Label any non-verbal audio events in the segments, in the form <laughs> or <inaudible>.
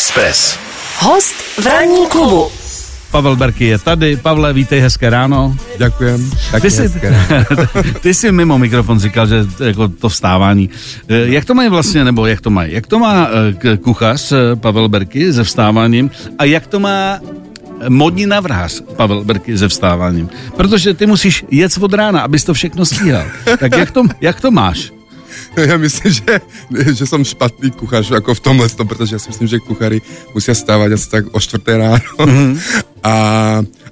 Express. Host v ranní klubu. Pavel Berky je tady. Pavle, vítej, hezké ráno. Děkujem. Taky Ty jsi, hezké ráno. <laughs> ty jsi mimo mikrofon říkal, že jako to vstávání. Eh, Jak to mají vlastně, nebo jak to mají? Jak to má eh, kuchař eh, Pavel Berky se vstáváním a jak to má modní navrhář Pavel Berky se vstáváním? Protože ty musíš jet od rána, abys to všechno stíhal. Tak jak to, jak to máš? <laughs> Já myslím, že, že jsem špatný kuchař jako v tomhle, tom, protože já si myslím, že kuchaři musí stávat asi tak o čtvrté ráno. Mm-hmm. <laughs> A,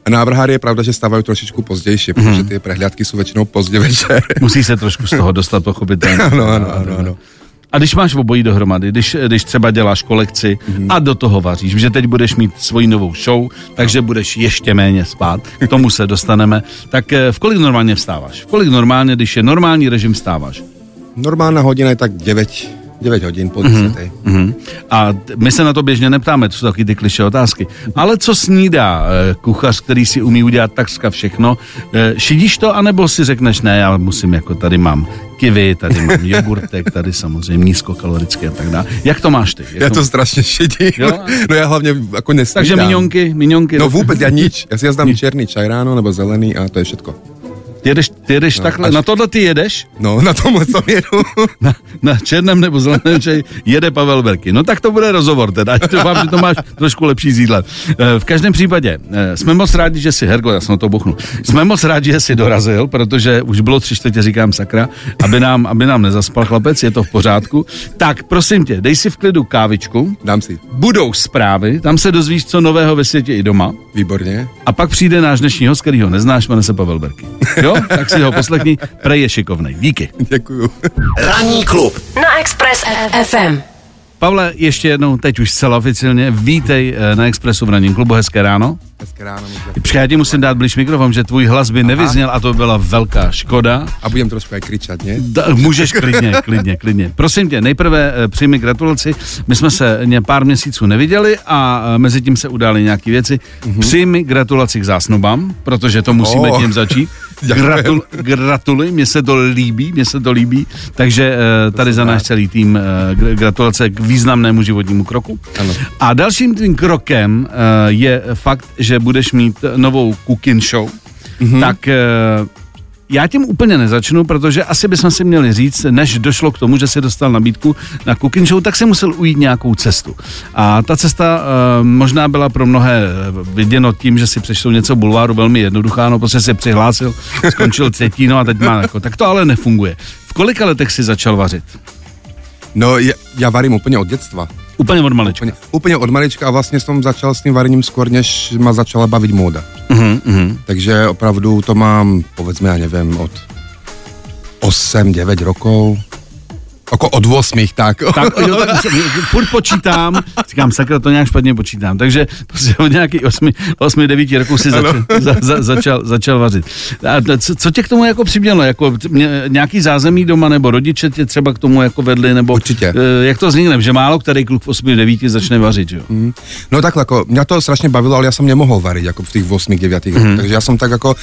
a návrháři je pravda, že stávají trošičku později, protože ty prehliadky jsou většinou pozdě večer. <laughs> Musí se trošku z toho dostat pochopitelně. ano, ano, ano, ano. A když máš obojí dohromady, když, když třeba děláš kolekci Mhm. a do toho vaříš, že teď budeš mít svoji novou show, takže budeš ještě méně spát, k tomu se dostaneme, tak eh, v kolik normálně vstáváš? V kolik normálně, když je normální režim, vstáváš? Normálna hodina je tak 9, 9 hodin po 10. Mm-hmm. Mhm. A my se na to běžně neptáme, to jsou taky ty kliše otázky. Ale co snídá eh, kuchař, který si umí udělat takřka všechno? Eh, Šidíš to, anebo si řekneš, ne, já musím, jako tady mám kivy, tady mám jogurtek, tady samozřejmě nízkokalorické a tak dále. Jak to máš ty? Jak Já to strašně šedím. Jo? No já hlavně jako nesnídám. Takže minionky, minionky. No vůbec, já nič. Já si jazdám černý čaj ráno nebo zelený a to je všetko. Jedeš, jedeš no, takhle, až- na tohle ty jedeš? No, na tomhle tom jedu. <laughs> Na, na černém nebo zeleném čaji jede Pavel Berky. No tak to bude rozhovor teda, ať <laughs> doufám, že to máš trošku lepší z jídla. Eh, V každém případě, eh, jsme moc rádi, že si, Hergo, já jsem na to buchnu, jsme moc rádi, že jsi dorazil, protože už bylo tři čtvrtě, říkám sakra, aby nám, aby nám nezaspal chlapec, je to v pořádku. Tak prosím tě, dej si v klidu kávičku, Dám si. budou zprávy, tam se dozvíš, co nového ve světě i doma. Výborně. A pak přijde náš dnešní host, který ho neznáš, jmenuje se Pavel Berky. Jo? Tak si ho poslechni, prej je šikovnej. Díky. Děkuju. Ranní klub. Na Express FM. Pavle, ještě jednou, teď už zcela oficiálně, vítej eh, na Expressu v ranním klubu, hezké ráno. Hezké ráno. já ti musím dát blíž mikrofon, že tvůj hlas by nevyzněl a to byla velká škoda. A budem trošku aj kričat, ne? Da, můžeš klidně, <laughs> klidně, klidně. Prosím tě, nejprve eh, přijmi gratulaci. My jsme se ně pár měsíců neviděli a eh, mezi tím se udály nějaké věci. Mm-hmm. Přijmi gratulaci k zásnubám, protože to musíme Oh. tím začít. Gratul, gratuluj, mně se to líbí, mně se to líbí. Takže eh, tady za náš celý tým eh, gr- gratulace k významnému životnímu kroku. Ano. A dalším tím krokem eh, je fakt, že budeš mít novou cooking show. Mm-hmm. Tak já tím úplně nezačnu, protože asi bychom si měli říct, než došlo k tomu, že si dostal nabídku na cooking show, tak si musel ujít nějakou cestu. A ta cesta uh, možná byla pro mnohé eh, viděno tím, že si přečtou něco bulváru velmi jednoduchá, no prostě se přihlásil, skončil třetí, no a teď má jako, tak to ale nefunguje. V kolika letech si začal vařit? No, já, já varím úplně od dětstva. Úplně od malička. Úplně, úplně od malička a vlastně jsem začal s tím varením skôr, než ma začala bavit móda. Uh-huh, uh-huh. Takže opravdu to mám, povedzme, já nevím, od 8-9 rokov. Jako od 8, tak. Tak, jo, tak furt počítám, říkám, sakra, to nějak špatně počítám. Takže prostě od nějakých 8, 8 9 roků si začal, za, za, začal, začal vařit. A co, co tě k tomu jako přimělo? Jako mě, nějaký zázemí doma, nebo rodiče tě třeba k tomu jako vedli, nebo Určitě. eh, jak to vznikne, že málo který kluk v 8 9 začne vařit, jo? No takhle, jako, mě to strašně bavilo, ale já jsem nemohl varit jako v těch 8, 9 mm. Takže já jsem tak jako,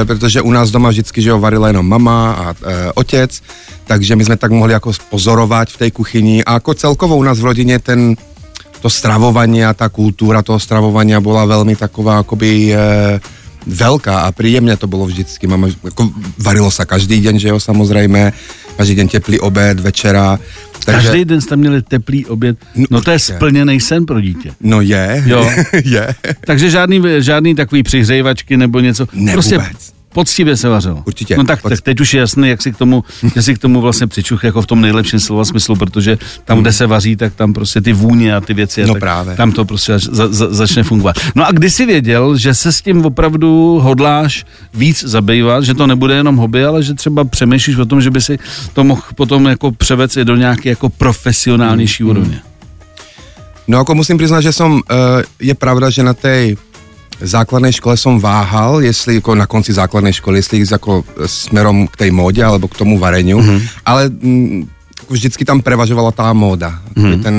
e, protože u nás doma vždycky, že jo, varila jenom mama a e, otec, takže my jsme tak mohli jako pozorovat v té kuchyni a jako celkovo u nás v rodině ten, to stravovanie a ta kultura toho stravovania bola veľmi taková akoby e, veľká a príjemne to bolo vždycky. Mama, ako, varilo sa každý deň, že jo, samozrejme, každý deň teplý obed, večera. Každý den jste měli teplý oběd. No, No to je splněný sen pro dítě. No je, Jo. <laughs> je. Takže žádný, žádný takový přihřejvačky nebo něco. Ne, prostě vůbec. Poctivě se vařilo. Určitě. No tak, Poc- tak teď už je jasný, jak si k tomu, že si k tomu vlastně přičuch jako v tom nejlepším slova smyslu, protože tam, kde se vaří, tak tam prostě ty vůně a ty věci, a No tak právě. tam to prostě za, za, začne fungovat. No a kdy jsi věděl, že se s tím opravdu hodláš víc zabývat, že to nebude jenom hobby, ale že třeba přemýšlíš o tom, že by si to mohl potom jako převést i do nějaké jako profesionálnější Mm, úrovně. No ako musím priznať, že som, uh, je pravda, že na tej základnej škole som váhal, jestli ako na konci základnej školy, jestli ísť ako e, smerom k tej móde alebo k tomu vareniu, mm-hmm. ale mm, ako vždycky tam prevažovala tá móda. Mm-hmm. Ten,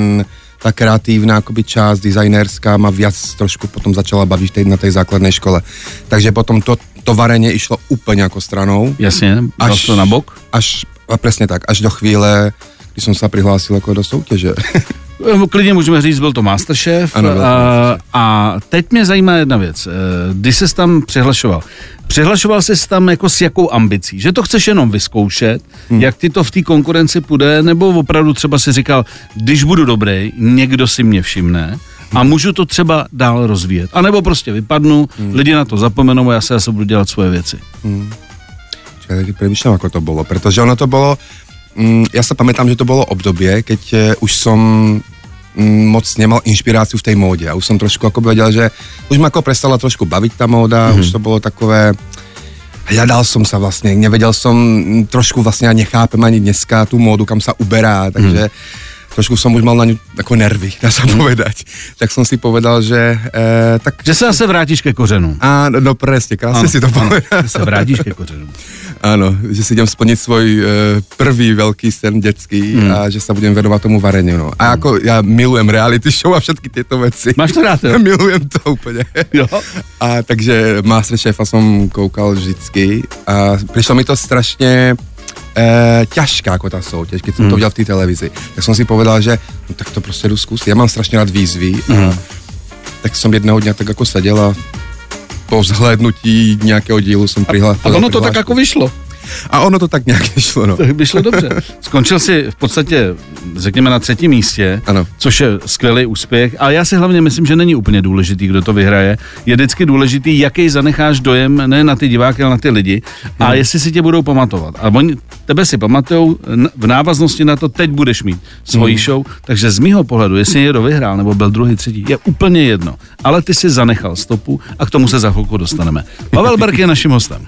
tá kreatívna akoby časť, designerská ma viac trošku potom začala baviť tej, na tej základnej škole. Takže potom to, to varenie išlo úplne ako stranou. Jasně, Až- to na bok. Až, a presne tak, až do chvíle, kdy som sa prihlásil ako do soutěže. <laughs> Eh, Klidně můžeme říct, byl to Masterchef. Ano, byl to a, a teď mě zajímá jedna věc. Eh, Když ses tam přihlašoval, přihlašoval jsi tam jako s jakou ambicí? Že to chceš jenom vyzkoušet, hmm. jak ti to v té konkurenci půjde, nebo opravdu třeba si říkal, když budu dobrý, někdo si mě všimne a můžu to třeba dál rozvíjet. A nebo prostě vypadnu, hmm. lidi na to zapomenou a já se zase budu dělat svoje věci. Čiže taky premýšľam, ako to bolo, pretože ono to bolo, mm, ja sa pamätám, že to bolo obdobie, keď už som mm, moc nemal inšpiráciu v tej móde a už som trošku ako vedel, že už ma ako prestala trošku baviť tá móda, mm-hmm. už to bolo takové, hľadal som sa vlastne, nevedel som, mm, trošku vlastne ja nechápem ani dneska tú módu, kam sa uberá, takže trošku som už mal na ňu ako nervy, dá sa povedať. Tak som si povedal, že e, tak... Že se zase vrátíš ke kořenům. A, no, no presne, krásne si to povedal. že se vrátíš ke kořenům. Áno, že si idem splniť svoj e, prvý veľký sen detský mm. a že sa budem venovať tomu vareniu. No. A ako ja milujem reality show a všetky tieto veci. Máš to rád, jo? <laughs> milujem to úplne. Jo. A takže Masterchefa som koukal vždycky a prišlo mi to strašne e, ťažká ako tá soutěž, keď som to videl v té televizi. Tak som si povedal, že no, tak to prostě jdu zkusit. Ja mám strašně rád výzvy a tak som jedného dňa tak ako seděl a po vzhlédnutí nějakého dílu som prihla, A ono to tak jako vyšlo. A ono to tak nějak vyšlo, no. Tak by šlo dobře. Skončil si v podstatě, řekněme, na třetím místě, Ano. což je skvělý úspěch. A já si hlavně myslím, že není úplně důležitý, kdo to vyhraje. Je vždycky důležitý, jaký zanecháš dojem ne na ty diváky, ale na ty lidi. A jestli si tě budou pamatovat. A oni tebe si pamatujou, v návaznosti na to teď budeš mít svoji show. Takže z mýho pohledu, jestli někdo vyhrál nebo byl druhý, třetí, je úplně jedno. Ale ty si zanechal stopu a k tomu se za chvilku dostaneme. Pavel Berk je naším hostem.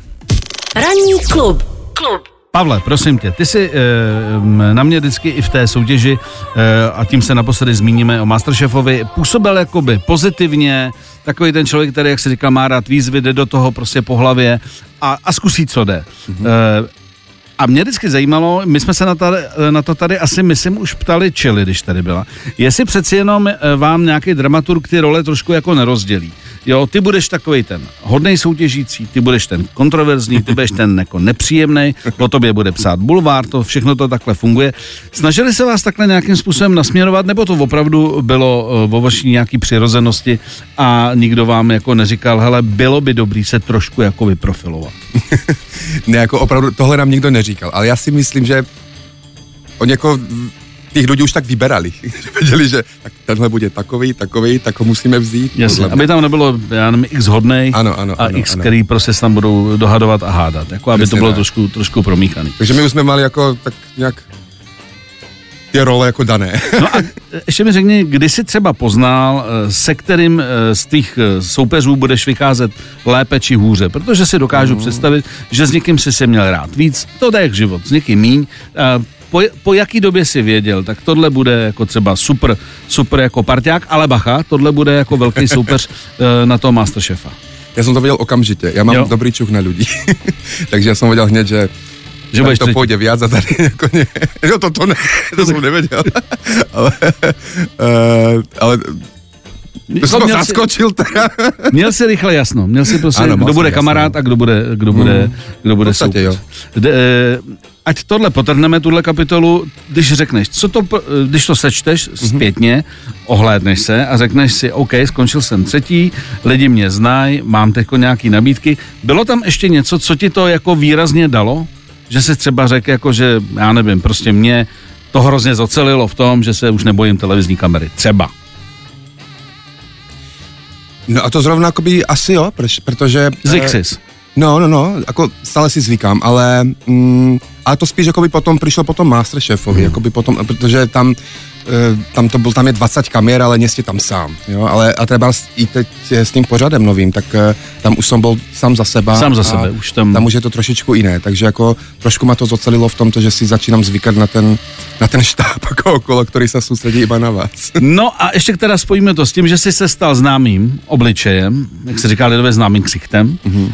Ranní klub. Klub. Pavle, prosím tě, ty jsi e, na mě vždycky i v té soutěži, e, a tím se naposledy zmíníme o Masterchefovi, působil jakoby pozitivně, takový ten člověk, který, jak se říká, má rád výzvy, jde do toho prostě po hlavě a, a zkusí, co jde. Mm-hmm. E, a mě vždycky zajímalo, my jsme se na, tady, na to tady asi, myslím, už ptali Čili, když tady byla, jestli přeci jenom eh, vám nějaký dramaturg ty role trošku jako nerozdělí. Jo, ty budeš takový ten hodnej soutěžící, ty budeš ten kontroverzní, ty budeš ten jako nepříjemný, o tobě bude psát bulvár, to všechno to takhle funguje. Snažili se vás takhle nějakým způsobem nasměrovat, nebo to opravdu bylo eh, o vaší nějaký přirozenosti a nikdo vám jako neříkal, hele, bylo by dobrý se trošku jako vyprofilovat. <laughs> Ne, jako opravdu tohle nám nikdo neříkal, ale já si myslím, že oni jako těch lidí už tak vyberali. <laughs> Věděli, že tak tenhle bude takový, takový, tak ho musíme vzít. Jasně, aby tam nebylo, já nevím, x hodnej Ano, ano, a ano, x, ano. který prostě se tam budou dohadovat a hádat. Jako aby to Přesně bylo tak. trošku, trošku promíchaný. Takže my už jsme mali jako tak nějak ty role jako dané. <laughs> No a ještě mi řekni, kdy jsi třeba poznal, eh, se kterým eh, z tvých eh, soupeřů budeš vycházet lépe či hůře, protože si dokážu představit, že s někým si se měl rád víc, to jde jak život, s někým míň. Po, po jaký době si věděl, tak tohle bude jako třeba super, super jako parťák, ale bacha, tohle bude jako velký soupeř <laughs> na toho Masterchefa. Já jsem to věděl okamžitě. Já mám Jo. dobrý čuch na lidí. <laughs> Takže já jsem věděl hned, že Že budeš to třetí. půjde viac a tady <laughs> jako ne. Jo, to, to ne, to jsem nevěděl. <laughs> ale, uh, ale to jsem Jako ho měl si- zaskočil teda. <laughs> Měl si rychle jasno, měl si prostě, Ano, kdo bude jasno. kamarád a kdo bude, kdo bude, kdo bude podstatě soupeř. De, eh, ať tohle potrhneme, tuhle kapitolu, když řekneš, co to, eh, když to sečteš zpětně, ohlédneš se a řekneš si, OK, skončil jsem třetí, lidi mě znají, mám teď nějaký nabídky. Bylo tam ještě něco, co ti to jako výrazně dalo? Že jsi třeba řekl, jako, že já nevím, prostě mě to hrozně zocelilo v tom, že se už nebojím televizní kamery. Třeba. No a to zrovna akoby asi jo, proč, protože... Zvyk eh. No, no, no, ako stále si zvykám, ale, mm, ale to spíš akoby potom prišlo potom Masterchefovi, Hmm. mm. akoby potom, protože tam, e, tam to byl, tam je 20 kamer, ale ste tam sám, jo, ale a třeba i teď s tím pořadem novým, tak e, tam už jsem byl sám za seba. Sám za a sebe, už tam- Tam už je to trošičku jiné, takže jako trošku ma to zocelilo v tomto, že si začínám zvykat na ten, na ten štáb <laughs> ako okolo, který se soustředí iba na vás. <laughs> No a ještě teda spojíme to s tím, že jsi se stal známým obličejem, jak se říká lidově známým ksichtem. Mm-hmm. Uh,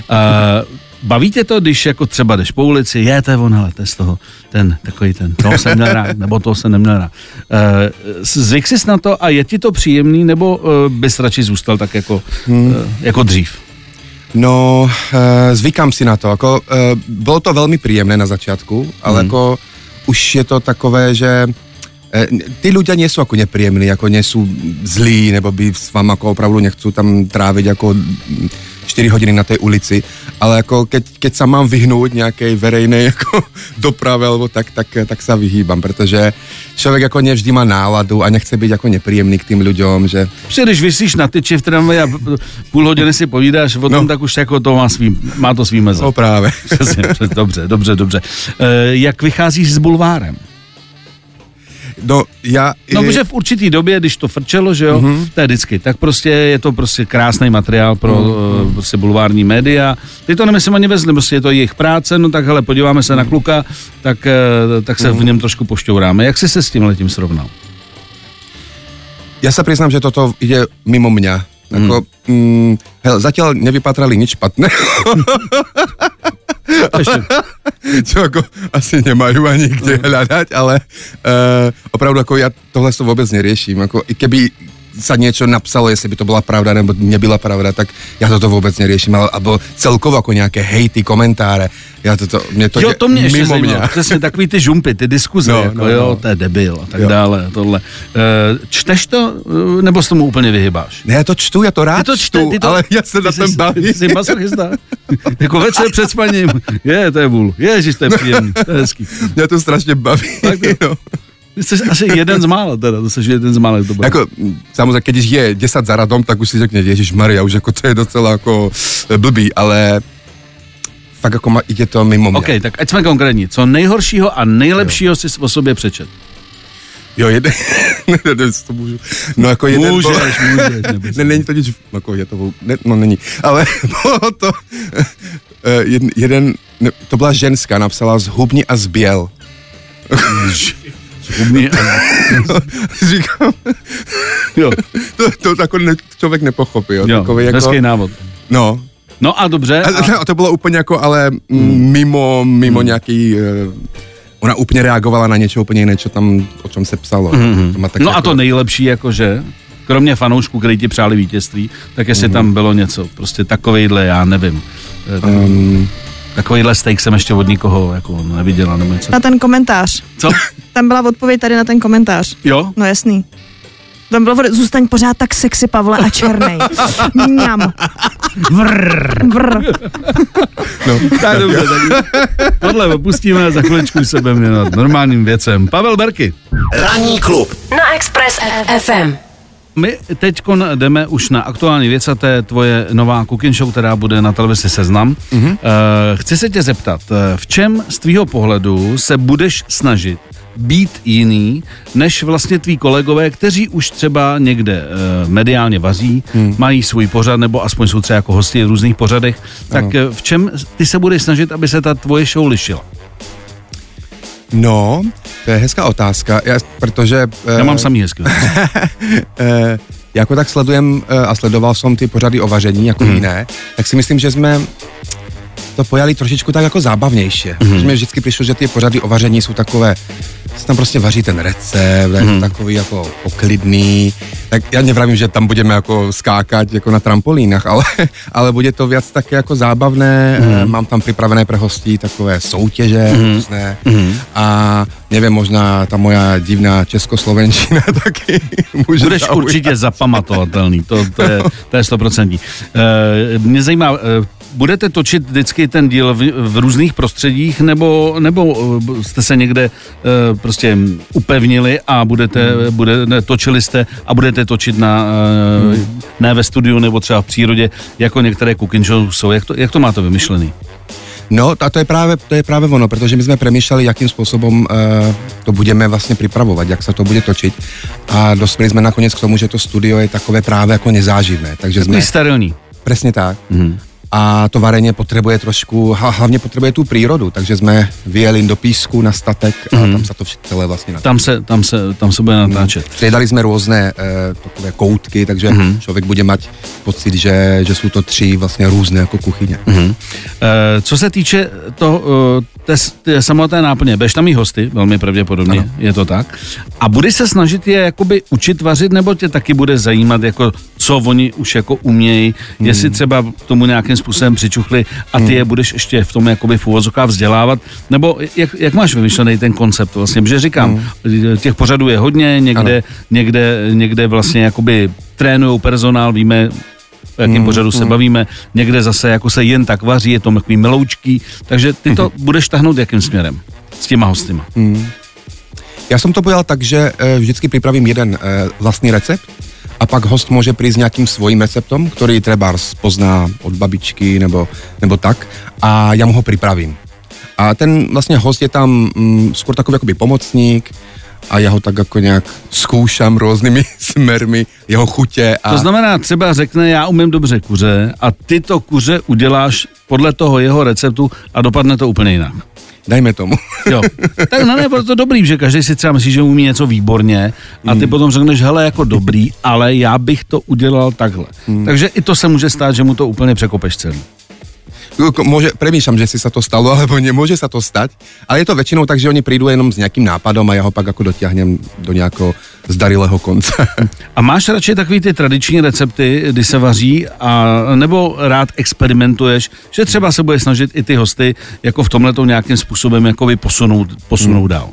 baví tě to, když jako třeba jdeš po ulici, je to je on, hele, to je z toho, ten, takový ten, toho jsem měl rád, <laughs> nebo toho jsem neměl rád. Uh, zvyk jsi na to a je ti to příjemný, nebo uh, bys radši zůstal tak jako, hmm. uh, jako dřív? No, e, zvykám si na to. Ako, e, bylo to velmi příjemné na začátku, ale Mhm. jako už je to takové, že E, ty ľudia nie sú ako nepríjemní, ako nie sú zlí, nebo by s vám ako opravdu nechcú tam tráviť ako 4 hodiny na tej ulici, ale ako keď, keď sa mám vyhnúť nejakej verejnej <laughs> ako doprave, alebo tak, tak, tak sa vyhýbam, pretože človek ako nevždy má náladu a nechce byť ako nepríjemný k tým ľuďom, že... Protože když vysíš na tyči v tramvaji a půl hodiny si povídáš o tom, no. tak už jako to má, svý, má to svý meze. No právě. <laughs> Přesně, přesně, dobře, dobře, dobře. E, jak vycházíš s bulvárem? No, já... No, protože v určitý době, když to frčelo, že jo, mm-hmm. to je vždycky, tak prostě je to prostě krásný materiál pro mm-hmm. prostě bulvární média. Ty to nemyslím ani vezli, prostě je to jejich práce, no tak hele, podíváme se na kluka, tak, eh, tak se mm-hmm. v mhm. něm trošku pošťouráme. Jak jsi se s tím letím srovnal? Já se přiznám, že toto jde mimo mě. Ako, mm. Mm, hel, zatiaľ nevypatrali nič <laughs> špatné. Čo ako asi nemajú ani kde hľadať, ale uh, opravdu ako ja tohle to vôbec neriešim. Ako, keby sa niečo napsalo, jestli by to byla pravda nebo nebyla pravda, tak já toto vůbec nerieším, ale, alebo celkovo jako nějaké hejty, komentáře, já toto, mě to jo, to mě ještě mimo mě. Přesně takový ty žumpy, ty diskuze, no, jako no, jo, no. to je debil a tak jo. dále, tohle. E, čteš to, eh, nebo s tomu úplně vyhybáš? Ne, já to čtu, já to rád ty to čte, čtu, ty to, ale já se na tom bavím. Ty jsi masochista. <laughs> jako večer před spaním. Je, to je vůl. Ježiš, to je příjemný, to je hezký. Mě to strašně baví. Tak, no. Jsi asi jeden z mála, teda, to jsi jeden z mála. To jako, samozřejmě, když je 10 za radom, tak už si řekne, Ježíš Maria, už jako to je docela jako eh, blbý, ale fakt jako má, jde to mimo mě. OK, tak ať jsme konkrétní. Co nejhoršího a nejlepšího jo. si o sobě přečet? Jo, jeden, <laughs> ne, ne, to můžu. No jako jeden, můžeš, bo, můžeš, <laughs> ne, není to nic, jako je to, ne, no není, ale <laughs> bylo to, eh, jeden, jeden, to byla ženská, napsala zhubni a zběl. Zhubni <laughs> a... Říkám, jo. to, to tako ne, člověk nepochopí. Jo, jo takový jako, návod. No, No a dobře. A, a to bylo úplně jako, ale hmm. mimo, mimo hmm. nějaký... Uh, ona úplně reagovala na něco úplně jiné, co tam, o čem se psalo. Hmm. Tak no jako... a to nejlepší, jakože, kromě fanoušků, kteří ti přáli vítězství, tak jestli hmm. tam bylo něco, prostě takovejhle, já nevím. Um, Takovýhle steak jsem ještě od nikoho jako neviděla nebo něco. Na ten komentář. Co? Tam byla odpověď tady na ten komentář. Jo? No jasný. Tam bylo, zůstaň pořád tak sexy, Pavle, a černý. Mňam. Vrr. Vrr. No, <laughs> tak dobře, tak tohle opustíme a za chviličku se budeme normálním věcem. Pavel Berky. Ranní klub na Express FM. My teď jdeme už na aktuální věc a to je tvoje nová cooking show, která bude na televizi Seznam. Mm-hmm. Uh, chci se tě zeptat, eh, v čem z tvýho pohledu se budeš snažit být jiný, než vlastně tví kolegové, kteří už třeba někde uh, mediálně vaří, hmm. mají svůj pořad, nebo aspoň jsou třeba jako hosti v různých pořadech, tak uh, v čem ty se budeš snažit, aby se ta tvoje show lišila? No, to je hezká otázka, já, protože... Já mám samý hezký <laughs> jako tak sledujem a sledoval jsem ty pořady o vaření jako hmm. jiné, tak si myslím, že jsme to pojali trošičku tak jako zábavnější. Mm-hmm. Mě vždycky přišlo, že ty pořady o vaření jsou takové, se tam prostě vaří ten recept, mm-hmm. takový jako poklidný. Tak já nevravím, že tam budeme jako skákat jako na trampolínách, ale, <laughs> ale bude to víc také jako zábavné. Mm-hmm. Mám tam připravené pro hostí takové soutěže mm-hmm. různé. Mm-hmm. A nevím, možná ta moja divná českoslovenčina <laughs> taky může Budeš zaujat. určitě zapamatovatelný, to, to je to je stoprocentní. E, mě zajímá, e, budete točit vždycky ten díl v, v různých prostředích, nebo, nebo eh, jste se někde uh, prostě upevnili a budete, hmm. bude, ne, točili jste a budete točit na, uh, hmm. ne ve studiu nebo třeba v přírodě, jako některé cooking show jsou. Jak to, jak to máte vymyšlený? No a to je právě, to je právě ono, protože my jsme přemýšleli, jakým způsobem uh, to budeme vlastně připravovat, jak se to bude točit a dospěli jsme nakonec k tomu, že to studio je takové právě jako nezáživné. Takže jsme... sterilní. Přesně tak. Mm-hmm a to varení potřebuje trošku, hlavně potřebuje tu přírodu, takže jsme vyjeli do písku na statek a mm. tam se to celé vlastně natáčí. Tam se, tam se, tam se bude natáčet. Mm. Střídali jsme různé e, takové koutky, takže mm. člověk bude mít pocit, že, že jsou to tři vlastně různé jako kuchyně. Mm. E, co se týče to, to je, to je samotné náplně. Budeš tam mít hosty, velmi pravděpodobně, ano. je to tak. A budeš se snažit je jakoby učit vařit, nebo tě taky bude zajímat, jako co oni už jako umějí, hmm. jestli třeba tomu nějakým způsobem přičuchli a ty hmm. je budeš ještě v tom jakoby v úvozovkách vzdělávat, nebo jak, jak máš vymyšlený ten koncept vlastně, protože říkám, hmm. těch pořadů je hodně, někde, někde, někde vlastně jakoby trénují personál, víme, o jakém hmm, pořadu se hmm. bavíme, někde zase jako se jen tak vaří, je to takový meloučký, takže ty to hmm. budeš tahnout jakým směrem s těma hostima? Hmm. Já jsem to pojal tak, že e, vždycky připravím jeden e, vlastní recept a pak host může přijít s nějakým svým receptem, který třeba pozná od babičky nebo, nebo tak a já mu ho připravím. A ten vlastně host je tam mm, skôr takový jakoby pomocník, a já ho tak jako nějak zkoušám různými <laughs> smermi, jeho chutě. A... To znamená, třeba řekne, já umím dobře kuře a ty to kuře uděláš podle toho jeho receptu a dopadne to úplně jinak. Dajme tomu. Jo. Tak no ne, to dobrý, že každý si třeba myslí, že umí něco výborně a ty mm. potom řekneš, hele, jako dobrý, ale já bych to udělal takhle. Mm. Takže i to se může stát, že mu to úplně překopeš celý môže, premýšľam, že si sa to stalo, <laughs> alebo nemôže sa to stať, ale je to väčšinou tak, že oni prídu jenom s nejakým nápadom a ja ho pak ako dotiahnem do nějakého zdarilého konce. <laughs> A máš radši takový ty tradiční recepty, kdy se vaří, a, nebo rád experimentuješ, že třeba se bude snažit i ty hosty jako v tomhle nějakým způsobem jako posunout, posunout hmm. dál?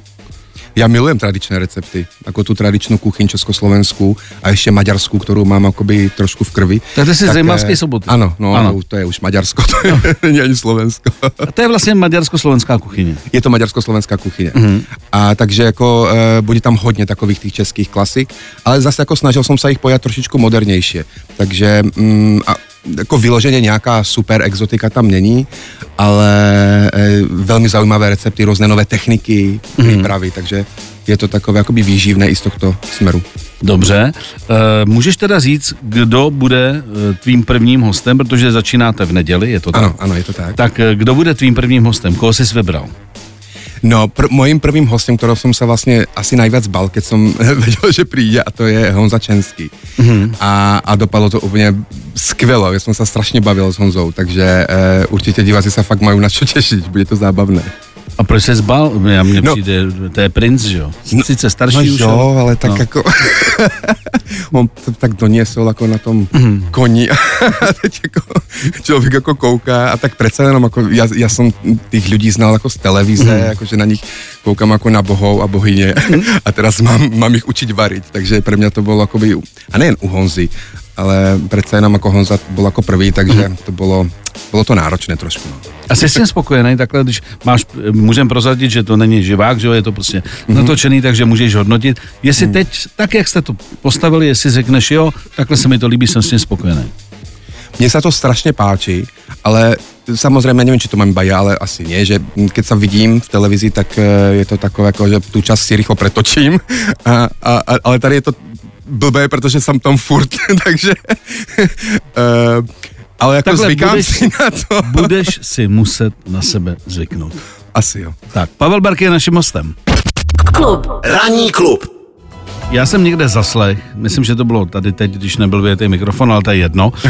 Ja milujem tradičné recepty, ako tú tradičnú kuchyň československú a ešte maďarskú, ktorú mám akoby trošku v krvi. Tak to si z soboty. Áno, no, ano. to je už Maďarsko, to je, no. <laughs> nie ani Slovensko. A to je vlastně maďarsko-slovenská kuchyně. Je to maďarsko-slovenská kuchyně. Mm-hmm. A takže jako e, bude tam hodně takových těch českých klasik, ale zase jako snažil jsem se jich pojat trošičku modernější. Takže mm, a jako vyloženě nějaká super exotika tam není, ale e, velmi zaujímavé recepty, různé nové techniky mhm. přípravy, mm. takže je to takové jakoby výživné i z tohto směru. Dobře, e, můžeš teda říct, kdo bude e, tvým prvním hostem, protože začínáte v neděli, je to tak? Ano, ano, je to tak. Tak kdo bude tvým prvním hostem, koho jsi vybral? No, pr- mojím prvým hostem, kterého jsem se vlastně asi najviac bal, keď jsem <laughs> věděl, že přijde, a to je Honza Čenský. Mm-hmm. A, a dopadlo to úplně skvěle, já jsem se strašně bavil s Honzou, takže uh, určitě diváci se fakt mají na čo těšit, bude to zábavné. A proč se zbal? Já mně no, přijde, to je princ, že jo? No, Sice starší no, už. Jo, ale tak no. jako, <laughs> on to tak doniesol jako na tom mm. koni <laughs> a teď jako člověk jako kouká a tak přece jenom jako, já, já jsem těch lidí znal jako z televize, mm. jako že na nich koukám jako na bohou a bohyně mm. <laughs> a teraz mám, mám jich učit varit, takže pro mě to bylo jako by, a nejen u Honzy, ale přece jenom jako Honza byl jako prvý, takže mm. to bylo, bylo to náročné trošku. No. A jsi s tím spokojený takhle, když máš, můžem prozradit, že to není živák, že jo, je to prostě mm-hmm. natočený, takže můžeš hodnotit. Jestli mm. teď, tak jak jste to postavili, jestli řekneš, jo, takhle se mi to líbí, jsem s tím spokojený. Mně se to strašně páči, ale samozřejmě nevím, či to mám baja, ale asi nie, že keď se vidím v televizi, tak eh, je to takové, jako, že tu čas si rychlo pretočím, <laughs> a, a, ale tady je to blbé, protože jsem tam furt, <laughs> takže uh, <laughs> ale jako Takhle zvykám budeš, si na to. <laughs> budeš si muset na sebe zvyknout. Asi jo. Tak, Pavel Barky je naším hostem. Klub. Ranní klub. Já jsem někde zaslech, myslím, že to bylo tady teď, když nebyl větý mikrofon, ale to je jedno, uh,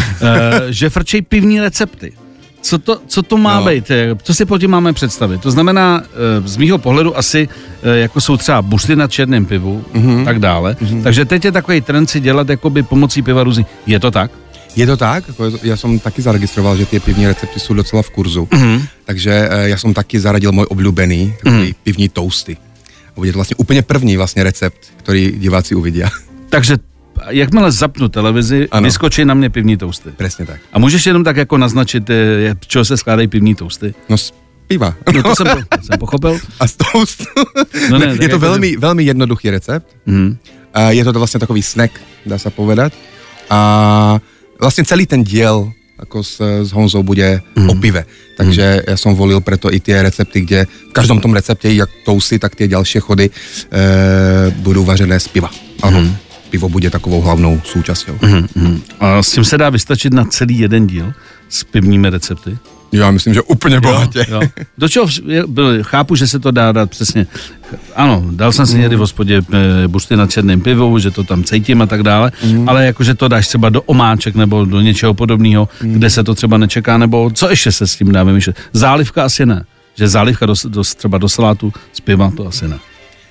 že frčej pivní recepty. Co to, co to má no. být? Co si po tím máme představit? To znamená, eh, z mýho pohledu asi, eh, jako jsou třeba bušty na černém pivu, mm-hmm. tak dále. Mm-hmm. Takže teď je takový trend si dělat jakoby pomocí piva různý. Je to tak? Je to tak, jako já jsem taky zaregistroval, že ty pivní recepty jsou docela v kurzu, mm-hmm. takže eh, já jsem taky zaradil můj oblíbený, takový mm-hmm. pivní toasty. A bude to vlastně úplně první vlastně recept, který diváci uvidí. Takže jakmile zapnu televizi, ano. vyskočí na mě pivní tousty. Přesně tak. A můžeš jenom tak jako naznačit, eh, čeho se skládají pivní tousty? No z piva. No to <laughs> jsem, to jsem pochopil. A z toast. No ne, <laughs> je to jako velmi, velmi jednoduchý recept. Mm. Je to vlastně takový snack, dá se povedat. A vlastně celý ten díl jako s, s Honzou bude mm. o pive. Takže mm. já jsem volil preto i ty recepty, kde v každém tom receptě, jak tousty, tak ty další chody e, budou vařené z piva. Ano. Mm pivo bude takovou hlavnou součástí. Mm-hmm. A s tím se dá vystačit na celý jeden díl s pivními recepty? Já myslím, že úplně bohatě. Jo, jo. Do čeho, chápu, že se to dá dát přesně. Ano, dal jsem si mm. někdy v hospodě e, bušty na černém pivu, že to tam cítím a tak dále, mm. ale jakože to dáš třeba do omáček nebo do něčeho podobného, mm. kde se to třeba nečeká, nebo co ještě se s tím dá vymýšlet. Zálivka asi ne že zálivka do, do, třeba do salátu z piva, to asi ne.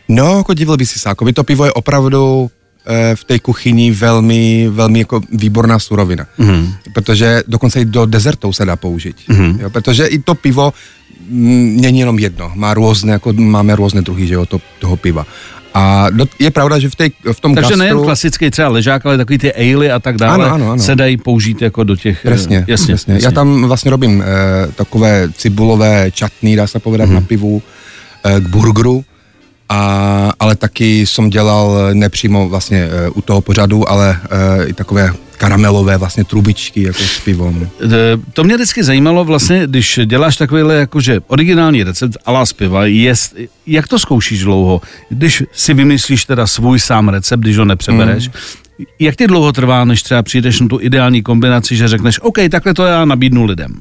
No, jako divil by si se, jako by to pivo je opravdu eh, v té kuchyni velmi, velmi jako výborná surovina. Mm. Protože dokonce i do dezertů se dá použít. Mm. Jo, protože i to pivo mm, není jenom jedno, má různé, jako máme různé druhy že jo, to, toho piva. A do, je pravda, že v, té, v tom Takže gastru... nejen klasický třeba ležák, ale takový ty ale a tak dále Ano, ano, ano. se dají použít jako do těch... eh, Jasně, jasně, jasně. jasně. Já tam vlastně robím eh, takové cibulové čatný, dá se povedat, mm-hmm. na pivu eh, k burgeru. A, ale taky jsem dělal nepřímo vlastně eh, u toho pořadu, ale eh, i takové karamelové vlastně trubičky jako s pivom. Eh, To mě vždycky zajímalo vlastně, když děláš takovýhle jakože originální recept ala z piva, jest, jak to zkoušíš dlouho? Když si vymyslíš teda svůj sám recept, když ho nepřebereš, mm. jak ti dlouho trvá, než třeba přijdeš na tu ideální kombinaci, že řekneš, OK, takhle to já nabídnu lidem.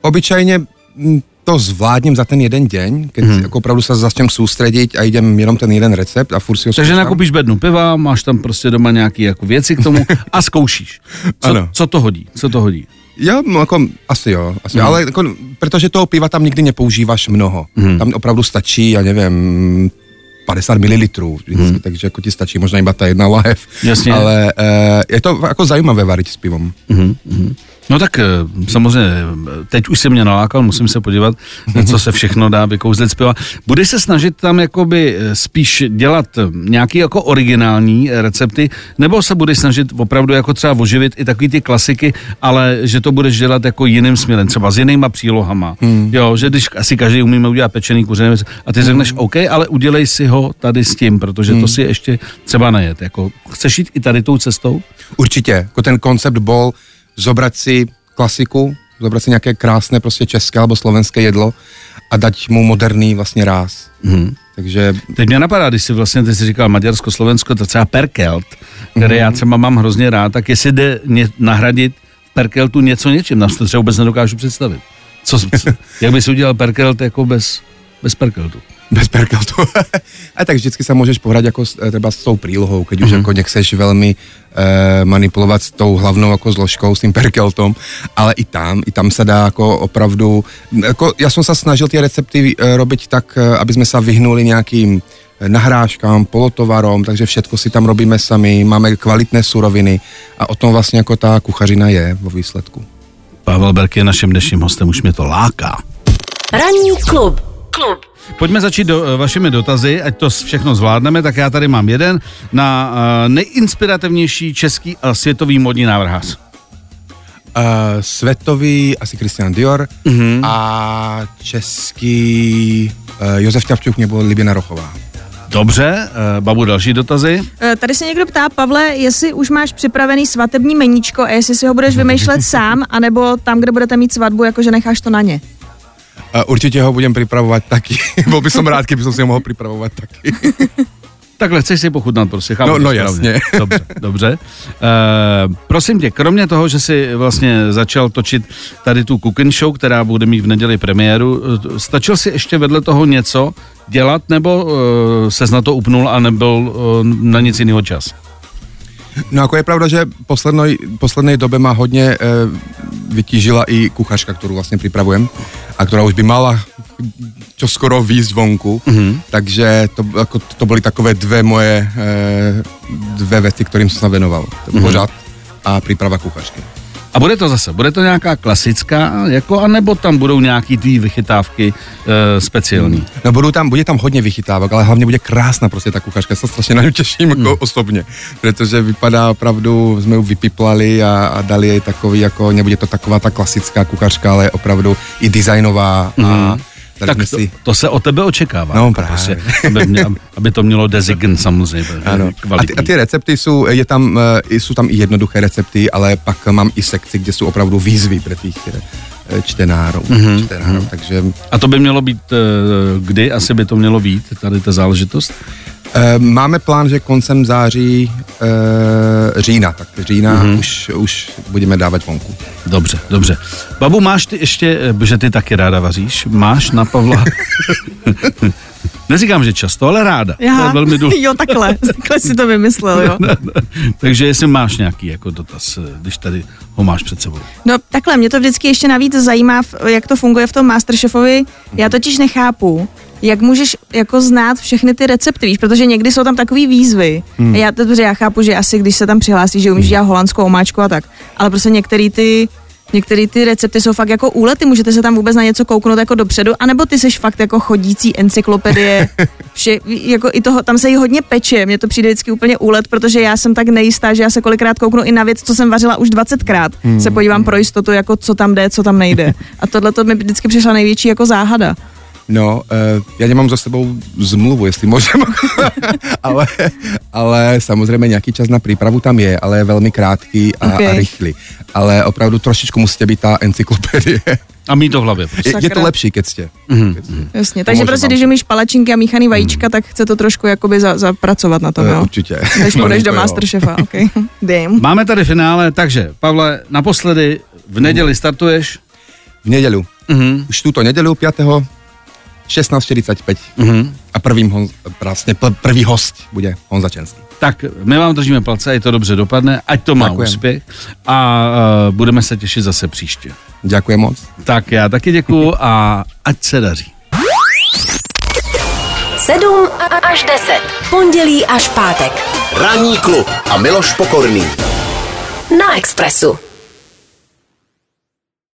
Obyčajně mm, to zvládním za ten jeden den, keď Mhm. mm. jako opravdu se začnem soustředit a jdem jenom ten jeden recept a furt si ho Takže zkoušám. nakoupíš bednu piva, máš tam prostě doma nějaké jako věci k tomu <laughs> a zkoušíš. Co, Ano. co to hodí? Co to hodí? Jo, no, jako, asi jo, asi, mm. ale jako, protože toho piva tam nikdy nepoužíváš mnoho. Mhm. Mm. Tam opravdu stačí, já nevím, 50 ml vždycky, mm. takže jako ti stačí možná iba ta jedna lahev. Jasně. Ale e, je to jako zajímavé varit s pivom. No tak eh, samozřejmě, teď už se mě nalákal, musím se podívat, co se všechno dá vykouzlit z piva. Budeš se snažit tam jakoby eh, spíš dělat eh, nějaký jako originální recepty, nebo se budeš snažit opravdu jako třeba oživit i takový ty klasiky, ale že to budeš dělat jako jiným směrem, třeba s jinýma přílohama. Hmm. Jo, že když asi každý umíme udělat pečený kuřený věc a ty řekneš OK, ale udělej si ho tady s tím, protože to si ještě třeba nejet. Jako, chceš jít i tady tou cestou? Určitě, jako ten koncept bol zobrať si klasiku, zobrať si nějaké krásné prostě české nebo slovenské jedlo a dať mu moderný vlastně ráz. Mm. Takže Teď mě napadá, když si vlastně, ty jsi říkal Maďarsko, Slovensko, to třeba Perkelt, který já třeba mám hrozně rád, tak jestli jde nahradit v Perkeltu něco něčím, nám to třeba vůbec nedokážu představit. Co, co, jak bys udělal Perkelt jako bez, bez Perkeltu? Bez perkeltu. <laughs> a tak vždycky sa môžeš pohrať ako s- e, třeba s tou prílohou, keď Mhm. už ako nechceš veľmi e, manipulovat s tou hlavnou jako zložkou, s tím perkeltom, ale i tam, i tam se dá jako opravdu, jako já jsem se snažil ty recepty e, robiť tak, e, aby jsme se vyhnuli nějakým nahrážkám, polotovarom, takže všetko si tam robíme sami, máme kvalitné suroviny a o tom vlastně jako ta kuchařina je vo výsledku. Pavel Berk je naším dnešním hostem, už mě to láká. Ranní klub. Klub. Pojďme začít do, eh, vašimi dotazy, ať to všechno zvládneme, tak já tady mám jeden na uh, nejinspirativnější český a světový modní návrhář. Uh, svetový asi Christian Dior mm-hmm. a český uh, Josef Ťapčuk nebo Libina Rochová. Dobře, uh, babu, další dotazy. Eh, Tady se někdo ptá, Pavle, jestli už máš připravený svatební meníčko a jestli si ho budeš vymýšlet sám, anebo tam, kde budete mít svatbu, jakože necháš to na ně. Určitě ho budem připravovat taky. <laughs> Byl bych som rád, kdyby som si ho mohl připravovat taky. <laughs> Takhle chceš si pochutnat prostě, chápu No, no, jasně. <laughs> Dobře, dobře. Uh, prosím tě, kromě toho, že jsi vlastně začal točit tady tu cooking show, která bude mít v neděli premiéru, eh, stačil si ještě vedle toho něco dělat, nebo uh, ses na to upnul a nebyl uh, na nic jiného čas? No jako je pravda, že poslednej, poslednej dobe má hodně uh, vytížila i kuchařka, kterou vlastně připravujem a která už by mala čo skoro výjsť vonku, mm-hmm. takže to, jako, to byly takové dvě moje uh, dvě věci, kterým jsem se věnoval. Mm-hmm. Pořád a příprava kuchařky. A bude to zase, bude to nějaká klasická, jako, anebo tam budou nějaký tvý vychytávky uh, speciální? No budou tam, bude tam hodně vychytávek, ale hlavně bude krásná prostě ta kuchařka, se strašně na ňu těším jako osobně, protože vypadá opravdu, jsme ju vypiplali a, a dali jej takový, jako nebude to taková ta klasická kuchařka, ale opravdu i designová a dali Tak to, si... to se o tebe očekává. No, právě. prostě, aby, mě, aby to mělo design samozřejmě. <laughs> Ano. A ty, a ty recepty jsou, je tam, eh, jsou tam i jednoduché recepty, ale pak mám i sekci, kde jsou opravdu výzvy pro těch eh, čtenárů, mm-hmm. čtenárů takže A to by mělo být, eh, kdy asi by to mělo být, tady ta záležitost? Eh, Máme plán, že koncem září e, října, tak října mm-hmm. už, už budeme dávat vonku. Dobře, dobře. Babu, máš ty ještě, eh, že ty taky ráda vaříš, máš na Pavla? <laughs> Neříkám, že často, ale ráda. To je velmi důležité. jo, takhle, takhle si to vymyslel, jo. <laughs> Takže jestli máš nějaký jako dotaz, když tady ho máš před sebou. No takhle, mě to vždycky ještě navíc zajímá, jak to funguje v tom Masterchefovi. Já totiž nechápu, jak můžeš jako znát všechny ty recepty, víš, protože někdy jsou tam takové výzvy. Hmm. Já, to, dobře, já chápu, že asi když se tam přihlásí, že umíš dělat holandskou omáčku a tak, ale prostě některý ty Některé ty recepty jsou fakt jako úlety, můžete se tam vůbec na něco kouknout jako dopředu, anebo ty seš fakt jako chodící encyklopedie, <laughs> vše, jako i toho, tam se jí hodně peče, mně to přijde vždycky úplně úlet, protože já jsem tak nejistá, že já se kolikrát kouknu i na věc, co jsem vařila už 20krát, hmm. se podívám pro jistotu, jako co tam jde, co tam nejde. <laughs> A tohle to mi vždycky přišla největší jako záhada. No, uh, já nemám za sebou zmluvu, jestli můžem, <laughs> ale, ale samozřejmě nějaký čas na přípravu tam je, ale je velmi krátký a, Ok. a rychlý. Ale opravdu trošičku musíte být ta encyklopedie. A mít to v hlavě. Prostě. Je, je to lepší, keď jste. Mhm. Keď jste. Jasně, takže prostě, když umíš palačinky a míchaný vajíčka, tak chce to trošku jakoby za, zapracovat na tom, Eh, jo? Určitě. Než No, <laughs> půjdeš do. Masterchefa, ok. <laughs> Damn. Máme tady finále, takže Pavle, naposledy v neděli startuješ. V neděli. Mhm. Už tuto neděli 5. 16.45. Mhm. A prvým hon, vlastně pr- prvý host bude Honza Čenský. Tak my vám držíme palce, ať to dobře dopadne, ať to má Děkujem. úspěch a uh, budeme se těšit zase příště. Děkuji moc. Tak já taky děkuju a ať se daří. 7 až 10. Pondělí až pátek. Ranní klub a Miloš Pokorný. Na Expressu.